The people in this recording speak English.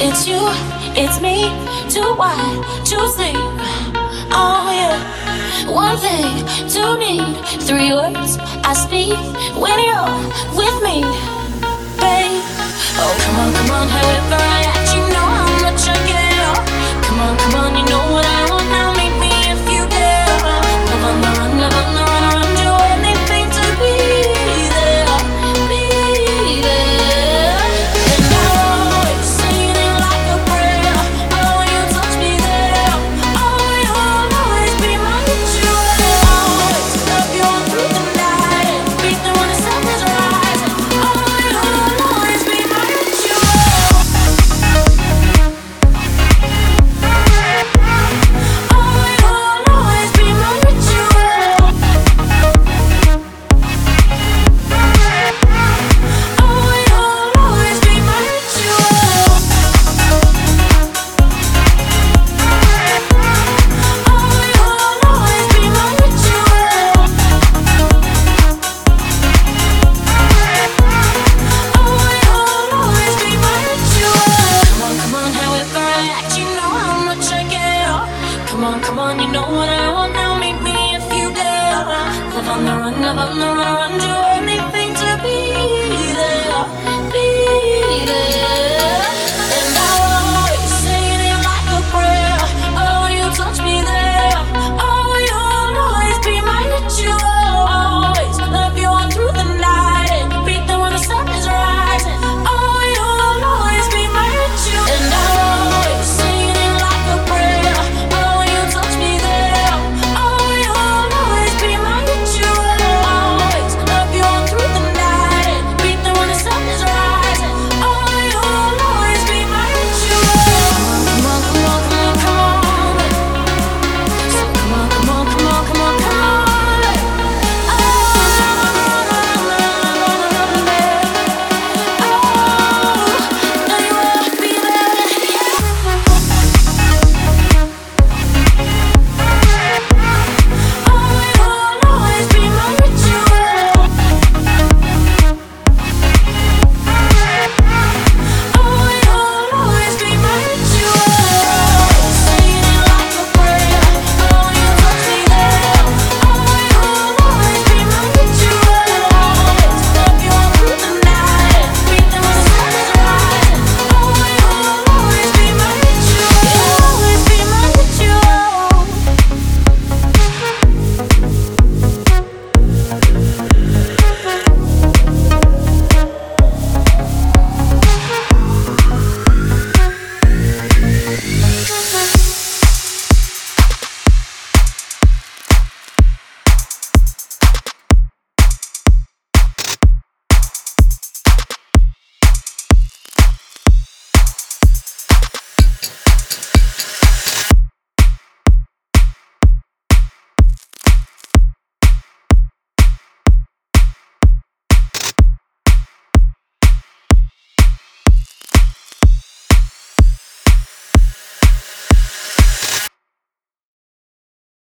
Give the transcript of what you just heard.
It's you, it's me, too wide to sleep. Oh yeah. One thing, two need, three words I speak when you're with me, babe. Oh come on, come on, however I act, Come on, you know what I want now. Meet me if you dare. Live on the run, live on the run, run to